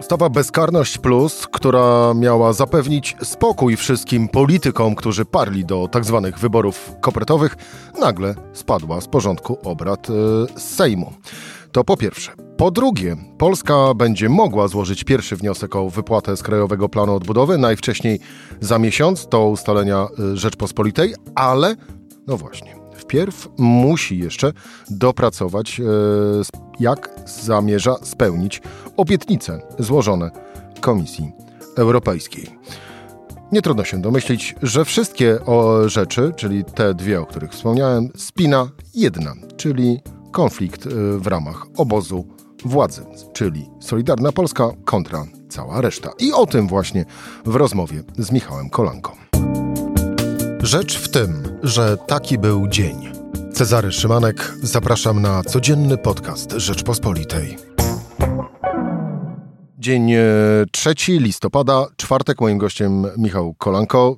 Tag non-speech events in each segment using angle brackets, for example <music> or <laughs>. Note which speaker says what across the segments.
Speaker 1: Ustawa Bezkarność Plus, która miała zapewnić spokój wszystkim politykom, którzy parli do tzw. Tak wyborów kopertowych, nagle spadła z porządku obrad yy, Sejmu. To po pierwsze. Po drugie, Polska będzie mogła złożyć pierwszy wniosek o wypłatę z Krajowego Planu Odbudowy najwcześniej za miesiąc do ustalenia y, Rzeczpospolitej, ale no właśnie, wpierw musi jeszcze dopracować, y, jak zamierza spełnić obietnice złożone Komisji Europejskiej. Nie trudno się domyślić, że wszystkie rzeczy, czyli te dwie, o których wspomniałem, spina jedna, czyli konflikt y, w ramach obozu władzy, czyli Solidarna Polska kontra cała reszta. I o tym właśnie w rozmowie z Michałem Kolanką. Rzecz w tym, że taki był dzień. Cezary Szymanek, zapraszam na codzienny podcast Rzeczpospolitej. Dzień 3 e, listopada, czwartek. Moim gościem Michał Kolanko,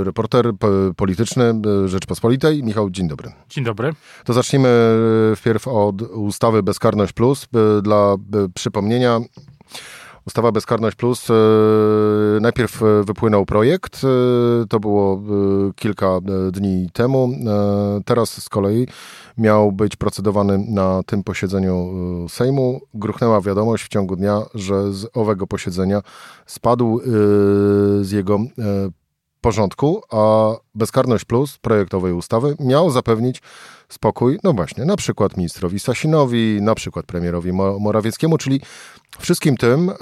Speaker 1: e, reporter polityczny e, Rzeczpospolitej. Michał, dzień dobry.
Speaker 2: Dzień dobry.
Speaker 1: To zacznijmy wpierw od ustawy Bezkarność Plus. Dla przypomnienia, Ustawa Bezkarność Plus. E, najpierw e, wypłynął projekt, e, to było kilka dni temu. Teraz z kolei miał być procedowany na tym posiedzeniu Sejmu. Gruchnęła wiadomość w ciągu dnia, że z owego posiedzenia spadł z jego porządku, a Bezkarność Plus projektowej ustawy miał zapewnić spokój, no właśnie, na przykład ministrowi Sasinowi, na przykład premierowi Morawieckiemu, czyli wszystkim tym, e,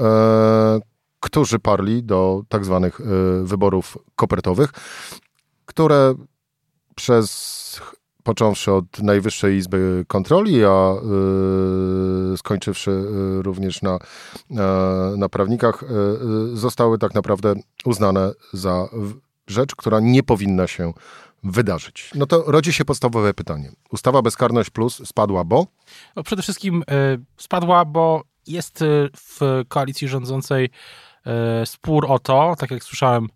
Speaker 1: którzy parli do tak zwanych e, wyborów kopertowych, które przez począwszy od Najwyższej Izby Kontroli, a y, skończywszy y, również na, y, na prawnikach, zostały tak naprawdę uznane za rzecz, która nie powinna się wydarzyć. No to rodzi się podstawowe pytanie. Ustawa Bezkarność Plus spadła, bo?
Speaker 2: No przede wszystkim y, spadła, bo jest y, w koalicji rządzącej y, spór o to, tak jak słyszałem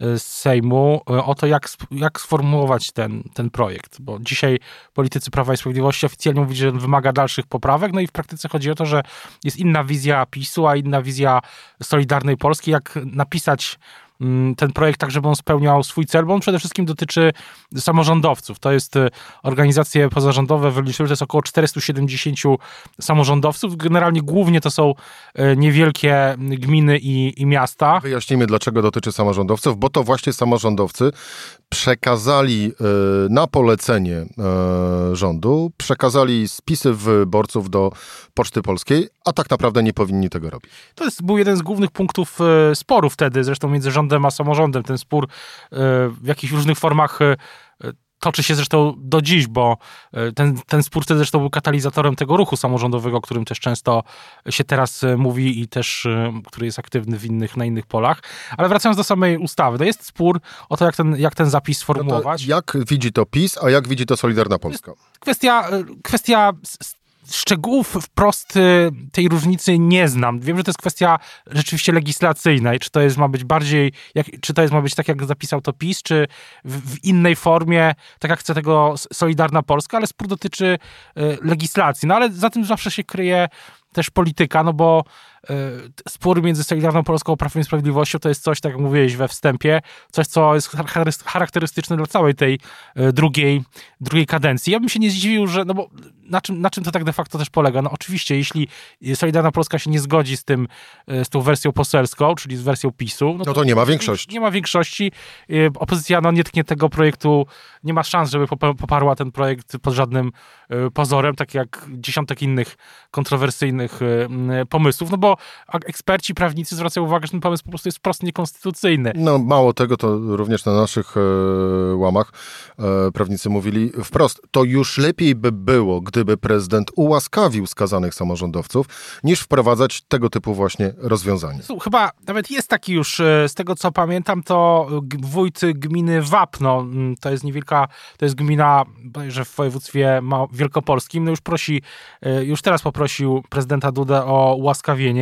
Speaker 2: z Sejmu, o to, jak, jak sformułować ten, ten projekt. Bo dzisiaj politycy Prawa i Sprawiedliwości oficjalnie mówią, że wymaga dalszych poprawek, no i w praktyce chodzi o to, że jest inna wizja PiSu, a inna wizja Solidarnej Polski, jak napisać ten projekt tak, żeby on spełniał swój cel, bo on przede wszystkim dotyczy samorządowców. To jest y, organizacje pozarządowe, wyliczyły, to jest około 470 samorządowców. Generalnie głównie to są y, niewielkie gminy i, i miasta.
Speaker 1: Wyjaśnijmy, dlaczego dotyczy samorządowców, bo to właśnie samorządowcy przekazali y, na polecenie rządu, przekazali spisy wyborców do Poczty Polskiej, a tak naprawdę nie powinni tego robić.
Speaker 2: To jest, był jeden z głównych punktów sporu wtedy, zresztą między rządem rządem a samorządem. Ten spór e, w jakichś różnych formach e, toczy się zresztą do dziś, bo e, ten, ten spór wtedy zresztą był katalizatorem tego ruchu samorządowego, o którym też często się teraz mówi i też, który jest aktywny w innych, na innych polach. Ale wracając do samej ustawy, to jest spór o to, jak ten, jak ten zapis sformułować.
Speaker 1: No jak widzi to PiS, a jak widzi to Solidarna Polska?
Speaker 2: Kwestia, kwestia szczegółów wprost y, tej różnicy nie znam. Wiem, że to jest kwestia rzeczywiście legislacyjna i czy to jest ma być bardziej, jak, czy to jest ma być tak, jak zapisał to PiS, czy w, w innej formie, tak jak chce tego Solidarna Polska, ale spór dotyczy y, legislacji. No ale za tym zawsze się kryje też polityka, no bo spór między Solidarną Polską a Prawem i Sprawiedliwością to jest coś, tak jak mówiłeś we wstępie, coś, co jest charakterystyczne dla całej tej y, drugiej, drugiej kadencji. Ja bym się nie zdziwił, że, no bo na czym, na czym to tak de facto też polega? No oczywiście, jeśli Solidarna Polska się nie zgodzi z tym, y, z tą wersją poselską, czyli z wersją PiSu,
Speaker 1: no to, no to nie ma większości.
Speaker 2: Nie ma większości. Opozycja no, nie tknie tego projektu, nie ma szans, żeby poparła ten projekt pod żadnym pozorem, tak jak dziesiątek innych kontrowersyjnych pomysłów, no bo eksperci, prawnicy zwracają uwagę, że ten pomysł po prostu jest wprost niekonstytucyjny.
Speaker 1: No mało tego, to również na naszych e, łamach e, prawnicy mówili wprost, to już lepiej by było, gdyby prezydent ułaskawił skazanych samorządowców, niż wprowadzać tego typu właśnie rozwiązanie.
Speaker 2: Chyba nawet jest taki już, e, z tego co pamiętam, to wójt gminy Wapno, mm, to jest niewielka, to jest gmina, że w województwie wielkopolskim, no już prosi, już teraz poprosił prezydenta Dudę o ułaskawienie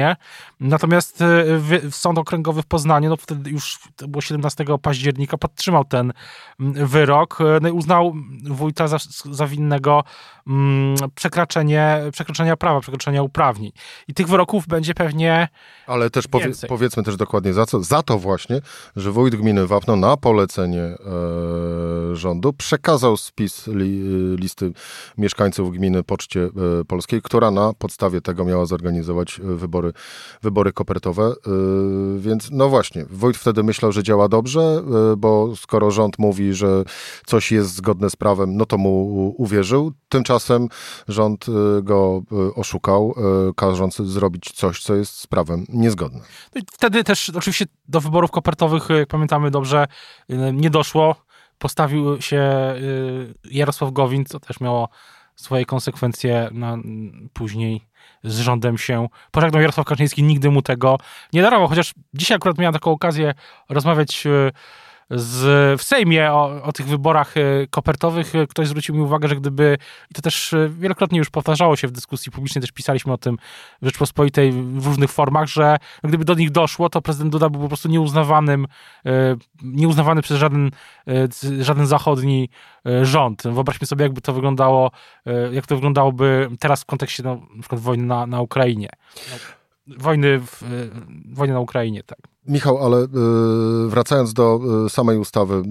Speaker 2: Natomiast Sąd Okręgowy w Poznaniu, no wtedy już to było 17 października, podtrzymał ten wyrok no i uznał wójta za, za winnego przekraczenie, przekroczenia prawa, przekroczenia uprawnień. I tych wyroków będzie pewnie
Speaker 1: Ale też powie, powiedzmy też dokładnie za co. Za to właśnie, że wójt gminy Wapno na polecenie e, rządu przekazał spis li, listy mieszkańców gminy Poczcie e, Polskiej, która na podstawie tego miała zorganizować e, wybory, wybory kopertowe. E, więc no właśnie, wójt wtedy myślał, że działa dobrze, e, bo skoro rząd mówi, że coś jest zgodne z prawem, no to mu uwierzył. Tymczasem rząd e, go oszukał, każąc zrobić coś, co jest z prawem niezgodne.
Speaker 2: No wtedy też oczywiście do wyborów kopertowych, jak pamiętamy dobrze, nie doszło. Postawił się Jarosław Gowin, co też miało swoje konsekwencje na, później z rządem się pożegnał. Jarosław Kaczyński nigdy mu tego nie darował, chociaż dzisiaj akurat miałem taką okazję rozmawiać z, w Sejmie o, o, tych wyborach e, kopertowych, e, ktoś zwrócił mi uwagę, że gdyby, i to też e, wielokrotnie już powtarzało się w dyskusji publicznej, też pisaliśmy o tym w Rzeczpospolitej w różnych formach, że gdyby do nich doszło, to prezydent Duda był po prostu nieuznawanym, nieuznawany przez żaden, żaden zachodni rząd. Wyobraźmy sobie, jakby to wyglądało, jak to wyglądałoby teraz w kontekście no, na przykład wojny na, na Ukrainie. Wojny, w, wojny na Ukrainie, tak.
Speaker 1: Michał, ale y, wracając do y, samej ustawy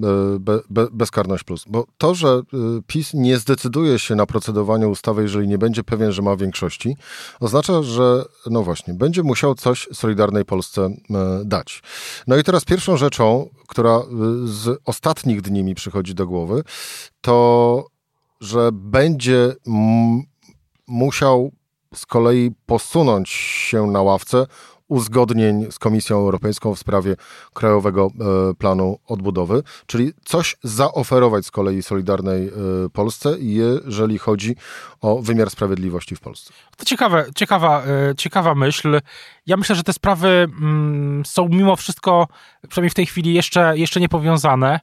Speaker 1: be, Bezkarność Plus, bo to, że PiS nie zdecyduje się na procedowanie ustawy, jeżeli nie będzie pewien, że ma większości, oznacza, że no właśnie, będzie musiał coś Solidarnej Polsce dać. No i teraz pierwszą rzeczą, która z ostatnich dni mi przychodzi do głowy, to, że będzie musiał z kolei posunąć się na ławce uzgodnień z Komisją Europejską w sprawie Krajowego e, Planu Odbudowy, czyli coś zaoferować z kolei Solidarnej e, Polsce, jeżeli chodzi o wymiar sprawiedliwości w Polsce.
Speaker 2: To ciekawe, ciekawa, e, ciekawa myśl. Ja myślę, że te sprawy mm, są mimo wszystko, przynajmniej w tej chwili, jeszcze, jeszcze nie powiązane. E,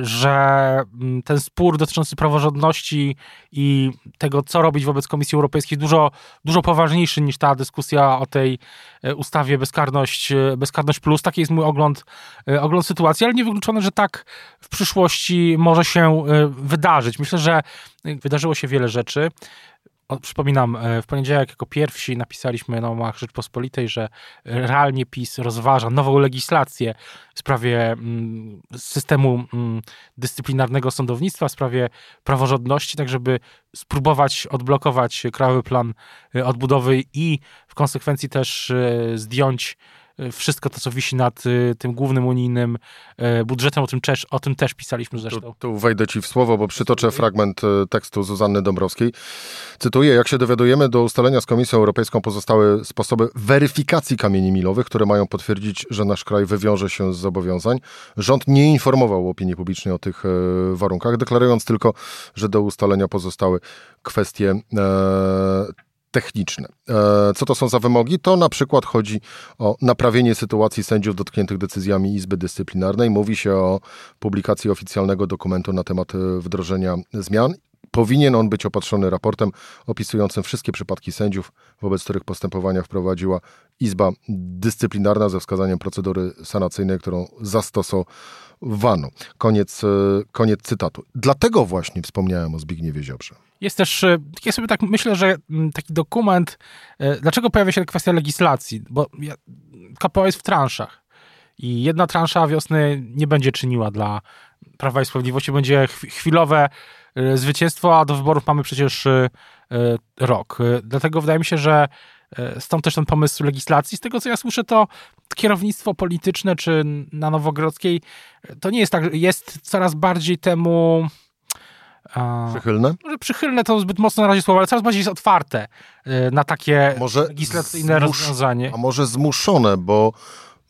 Speaker 2: że mm, ten spór dotyczący praworządności i tego, co robić wobec Komisji Europejskiej, dużo, dużo poważniejszy niż ta dyskusja o tej e, ustawie Bezkarność, e, Bezkarność Plus. Taki jest mój ogląd, ogląd sytuacji, ale niewykluczone, że tak w przyszłości może się wydarzyć. Myślę, że wydarzyło się wiele rzeczy. O, przypominam, e, w poniedziałek jako pierwsi napisaliśmy na łamach Rzeczpospolitej, że realnie PiS rozważa nową legislację w sprawie mm, systemu mm, dyscyplinarnego sądownictwa, w sprawie praworządności, tak żeby spróbować odblokować Krajowy Plan e, Odbudowy i w konsekwencji też e, zdjąć wszystko to, co wisi nad y, tym głównym unijnym e, budżetem, o tym też, o tym też pisaliśmy zresztą.
Speaker 1: Tu, tu wejdę ci w słowo, bo przytoczę fragment e, tekstu Zuzanny Dąbrowskiej. Cytuję, jak się dowiadujemy, do ustalenia z Komisją Europejską pozostały sposoby weryfikacji kamieni milowych, które mają potwierdzić, że nasz kraj wywiąże się z zobowiązań. Rząd nie informował opinii publicznej o tych e, warunkach, deklarując tylko, że do ustalenia pozostały kwestie techniczne. E, co to są za wymogi? To na przykład chodzi o naprawienie sytuacji sędziów dotkniętych decyzjami Izby Dyscyplinarnej. Mówi się o publikacji oficjalnego dokumentu na temat e, wdrożenia zmian. Powinien on być opatrzony raportem opisującym wszystkie przypadki sędziów, wobec których postępowania wprowadziła Izba Dyscyplinarna ze wskazaniem procedury sanacyjnej, którą zastosowano. Koniec, e, koniec cytatu. Dlatego właśnie wspomniałem o Zbigniewie Ziobrze.
Speaker 2: Jest też, e, ja sobie tak myślę, że mm, taki dokument, e, dlaczego pojawia się kwestia legislacji? Bo KPO jest w transzach i jedna transza wiosny nie będzie czyniła dla Prawa i Sprawiedliwości, będzie chwilowe e, zwycięstwo, a do wyborów mamy przecież rok. Dlatego wydaje mi się, że stąd też ten pomysł legislacji. Z tego, co ja słyszę, to kierownictwo polityczne, czy na Nowogrodzkiej, to nie jest tak, jest coraz bardziej temu
Speaker 1: Przychylne?
Speaker 2: Może przychylne to zbyt mocno na razie słowo, ale coraz bardziej jest otwarte na takie może legislacyjne zmus- rozwiązanie.
Speaker 1: A może zmuszone, bo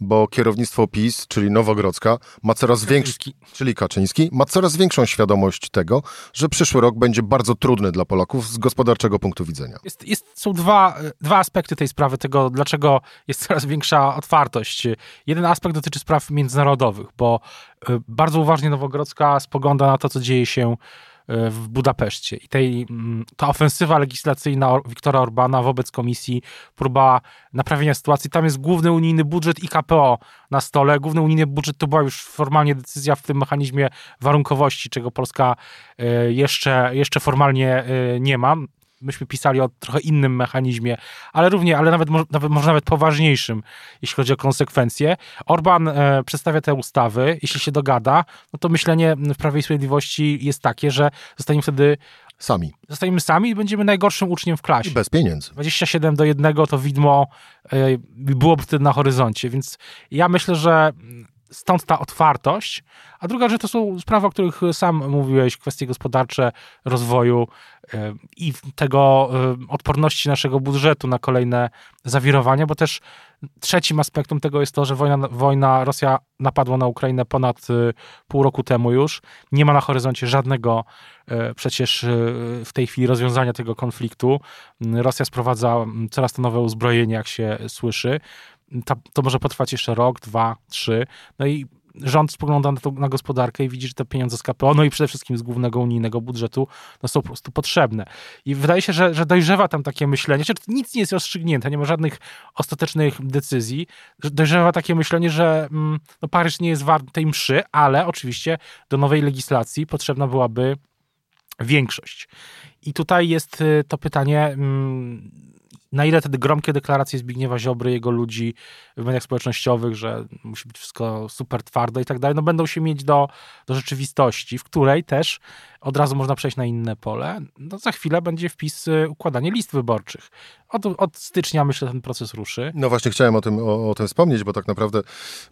Speaker 1: bo kierownictwo PiS, czyli Nowogrodzka, ma coraz większą, czyli Kaczyński, ma coraz większą świadomość tego, że przyszły rok będzie bardzo trudny dla Polaków z gospodarczego punktu widzenia.
Speaker 2: Jest, jest, są dwa, dwa aspekty tej sprawy, tego dlaczego jest coraz większa otwartość. Jeden aspekt dotyczy spraw międzynarodowych, bo y, bardzo uważnie Nowogrodzka spogląda na to, co dzieje się w Budapeszcie. I tej, mm, ta ofensywa legislacyjna Wiktora Orbana wobec komisji, próba naprawienia sytuacji, tam jest główny unijny budżet i KPO na stole. Główny unijny budżet to była już formalnie decyzja w tym mechanizmie warunkowości, czego Polska jeszcze, jeszcze formalnie nie ma myśmy pisali o trochę innym mechanizmie, ale równie, ale nawet, nawet może nawet poważniejszym, jeśli chodzi o konsekwencje. Orban e, przedstawia te ustawy, jeśli się dogada, no to myślenie w Prawie i Sprawiedliwości jest takie, że zostaniemy wtedy
Speaker 1: Sami.
Speaker 2: Zostaniemy sami i będziemy najgorszym uczniem w klasie. I
Speaker 1: bez pieniędzy.
Speaker 2: 27 do 1 to widmo e, byłoby wtedy na horyzoncie, więc ja myślę, że stąd ta otwartość. A druga rzecz to są sprawy, o których sam mówiłeś, kwestie gospodarcze, rozwoju e, i tego e, odporności naszego budżetu na kolejne zawirowania, bo też trzecim aspektem tego jest to, że wojna, wojna Rosja napadła na Ukrainę ponad e, pół roku temu już. Nie ma na horyzoncie żadnego przecież w tej chwili rozwiązania tego konfliktu. Rosja sprowadza coraz to nowe uzbrojenie, jak się słyszy to, to może potrwać jeszcze rok, dwa, trzy. No i rząd spogląda na, to, na, gospodarkę i widzi, że te pieniądze z KPO, no i przede wszystkim z głównego unijnego budżetu, no są po prostu potrzebne. I wydaje się, że, że dojrzewa tam takie myślenie, że nic nie jest rozstrzygnięte, nie ma żadnych ostatecznych decyzji, dojrzewa takie myślenie, że mm, no Paryż nie jest wart tej mszy, ale oczywiście do nowej legislacji potrzebna byłaby większość. I tutaj jest y, to pytanie, mm, na ile te gromkie deklaracje Zbigniewa Ziobry, jego ludzi w mediach społecznościowych, że musi być wszystko super twardo i tak dalej, no będą się mieć do, do rzeczywistości, w której też od razu można przejść na inne pole. No za chwilę będzie wpis y, układanie list wyborczych. Od, od stycznia myślę ten proces ruszy.
Speaker 1: No właśnie chciałem o tym, o, o tym wspomnieć, bo tak naprawdę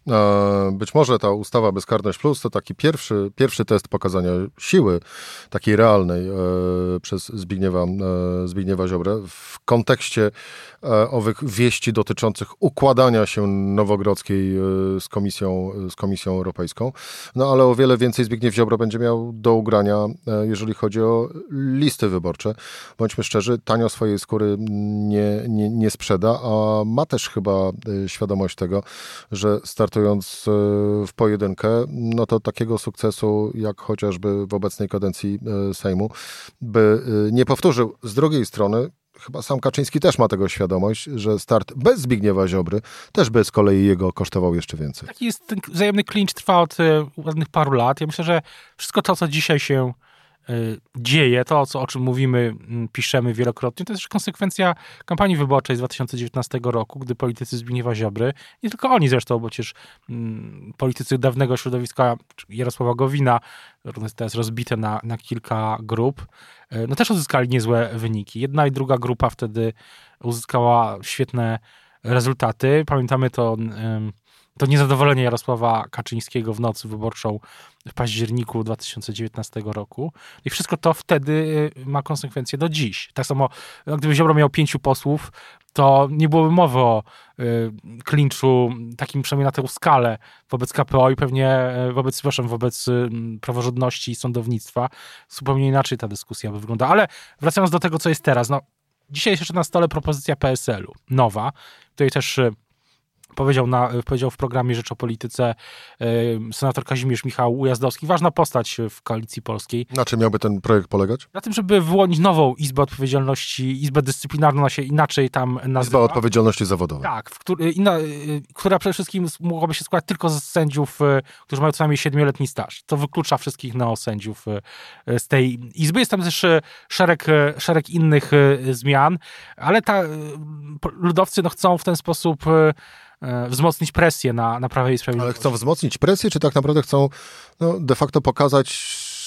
Speaker 1: e, być może ta ustawa Bezkarność Plus to taki pierwszy, pierwszy test pokazania siły takiej realnej e, przez Zbigniewa, e, Zbigniewa Ziobrę w kontekście owych wieści dotyczących układania się Nowogrodzkiej e, z Komisją, z Komisją Europejską. No ale o wiele więcej Zbigniew Ziobro będzie miał do ugrania, e, jeżeli chodzi o listy wyborcze. Bądźmy szczerzy, tanio swojej skóry nie, nie, nie sprzeda, a ma też chyba e, świadomość tego, że startując e, w pojedynkę, no to takiego sukcesu, jak chociażby w obecnej kadencji e, Sejmu, by nie powtórzył. Z drugiej strony, chyba sam Kaczyński też ma tego świadomość, że start bez Zbigniewa Ziobry też by z kolei jego kosztował jeszcze więcej.
Speaker 2: Taki jest ten wzajemny klincz trwa od ładnych paru lat. Ja myślę, że wszystko to, co dzisiaj się dzieje, to o czym mówimy, mm, piszemy wielokrotnie, to jest konsekwencja kampanii wyborczej z 2019 roku, gdy politycy Zbigniewa Ziobry, nie tylko oni zresztą, bo przecież mm, politycy dawnego środowiska Jarosława Gowina, jest rozbite na, na kilka grup, y, no też uzyskali niezłe wyniki. Jedna i druga grupa wtedy uzyskała świetne rezultaty. Pamiętamy to to niezadowolenie Jarosława Kaczyńskiego w nocy wyborczą w październiku 2019 roku. I wszystko to wtedy y, ma konsekwencje do dziś. Tak samo, no, gdyby Ziobro miał pięciu posłów, to nie byłoby mowy o y, klinczu takim przynajmniej na tę skalę wobec KPO i pewnie y, wobec, przepraszam, wobec y, praworządności i sądownictwa. Zupełnie inaczej ta dyskusja by wyglądała. Ale wracając do tego, co jest teraz. No, dzisiaj jest jeszcze na stole propozycja PSL-u, nowa. Tutaj też y, powiedział, na, powiedział w programie Rzecz o Polityce senator Kazimierz Michał Ujazdowski, ważna postać w koalicji polskiej.
Speaker 1: Na czym miałby ten projekt polegać?
Speaker 2: Na tym, żeby wyłonić nową Izbę Odpowiedzialności, Izbę Dyscyplinarną, ona się inaczej tam nazywa.
Speaker 1: Izba Odpowiedzialności Zawodowej.
Speaker 2: Tak, który, inna, która przede wszystkim mogłaby się składać tylko z sędziów, e, którzy mają co najmniej siedmioletni staż. To wyklucza wszystkich neosędziów e, z tej Izby. Jest tam też szereg, szereg innych zmian, ale ta, ludowcy no, chcą w ten sposób wzmocnić presję na, na Prawie i Sprawiedliwości.
Speaker 1: Ale chcą wzmocnić presję, czy tak naprawdę chcą no, de facto pokazać,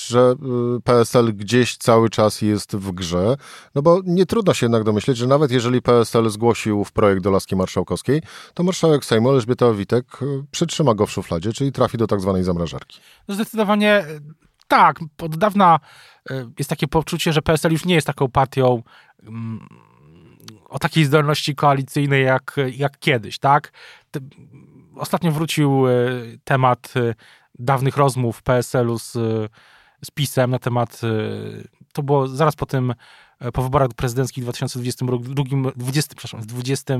Speaker 1: że y, PSL gdzieś cały czas jest w grze? No bo nie trudno się jednak domyśleć, że nawet jeżeli PSL zgłosił w projekt do Laski Marszałkowskiej, to marszałek Sejmu Elżbieta Witek y, przytrzyma go w szufladzie, czyli trafi do tak zwanej zamrażarki.
Speaker 2: Zdecydowanie tak. Od dawna y, jest takie poczucie, że PSL już nie jest taką partią mm, o takiej zdolności koalicyjnej jak, jak kiedyś, tak? Ostatnio wrócił e, temat e, dawnych rozmów PSL-u z, z PiSem na temat, e, to było zaraz po tym, po wyborach prezydenckich w 2022, 20, przepraszam, w 20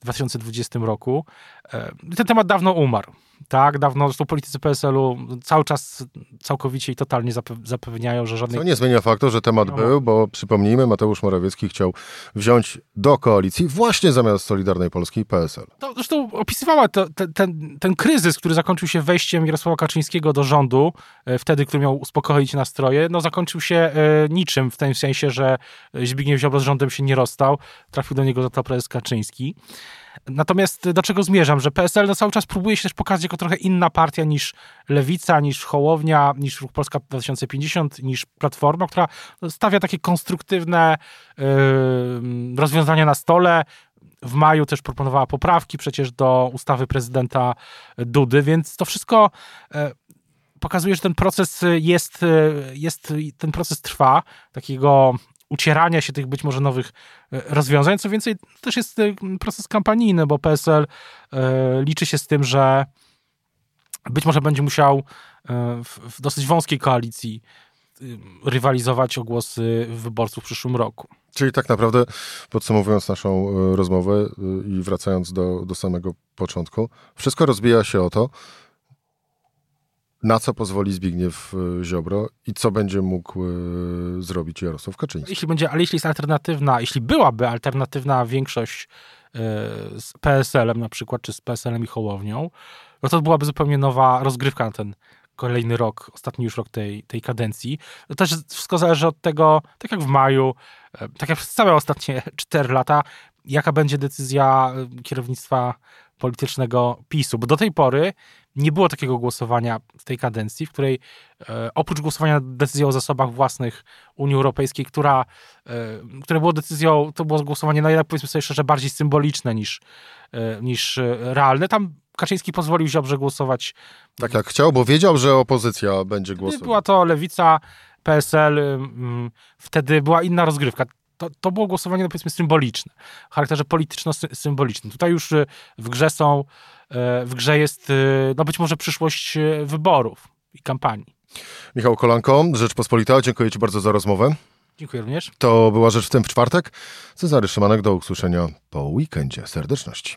Speaker 2: w 2020 roku. E, ten temat dawno umarł. Tak, dawno, zresztą politycy PSL-u cały czas całkowicie i totalnie zapewniają, że żadnej...
Speaker 1: Co nie zmienia faktu, że temat no. był, bo przypomnijmy, Mateusz Morawiecki chciał wziąć do koalicji właśnie zamiast Solidarnej Polski PSL.
Speaker 2: To, zresztą opisywała to, te, ten, ten kryzys, który zakończył się wejściem Jarosława Kaczyńskiego do rządu, e, wtedy, który miał uspokoić nastroje, no zakończył się e, niczym, w tym sensie, że Zbigniew Ziobro z rządem się nie rozstał, trafił do niego za to prezes Kaczyński. Natomiast do czego zmierzam, że PSL no cały czas próbuje się też pokazać jako trochę inna partia niż Lewica, niż Hołownia, niż Ruch Polska 2050, niż Platforma, która stawia takie konstruktywne yy, rozwiązania na stole, w maju też proponowała poprawki przecież do ustawy prezydenta Dudy, więc to wszystko e, pokazuje, że ten proces jest, e, jest ten proces trwa, takiego ucierania się tych być może nowych e, rozwiązań. Co więcej, też jest e, proces kampanijny, bo PSL e, liczy się z tym, że być może będzie musiał w dosyć wąskiej koalicji rywalizować o głosy wyborców w przyszłym roku.
Speaker 1: Czyli tak naprawdę, podsumowując naszą rozmowę i wracając do, do samego początku, wszystko rozbija się o to, na co pozwoli Zbigniew e, Ziobro i co będzie mógł e, zrobić Jarosław Kaczyński.
Speaker 2: Jeśli będzie, ale jeśli jest alternatywna, jeśli byłaby alternatywna większość e, z PSL-em na przykład, czy z PSL-em i Hołownią, no to byłaby zupełnie nowa rozgrywka na ten kolejny rok, ostatni już rok tej, tej kadencji. To też wszystko zależy od tego, tak jak w maju, tak jak przez całe ostatnie <laughs> cztery lata, jaka będzie decyzja kierownictwa politycznego PiSu, bo do tej pory nie było takiego głosowania w tej kadencji, w której e, oprócz głosowania nad decyzją o zasobach własnych Unii Europejskiej, która, e, które było decyzją, to było głosowanie, no jednak powiedzmy sobie szczerze, bardziej symboliczne niż, e, niż realne. Tam Kaczyński pozwolił Ziobrze głosować.
Speaker 1: Tak jak chciał, bo wiedział, że opozycja będzie głosować.
Speaker 2: Była to Lewica, PSL, wtedy była inna rozgrywka to, to było głosowanie, no powiedzmy, symboliczne, w charakterze polityczno-symbolicznym. Tutaj już y, w grze są, y, w grze jest, y, no być może przyszłość wyborów i kampanii.
Speaker 1: Michał Kolanko, Rzeczpospolita, dziękuję Ci bardzo za rozmowę.
Speaker 2: Dziękuję również.
Speaker 1: To była Rzecz w tym w czwartek. Cezary Szymanek, do usłyszenia po weekendzie. Serdeczności.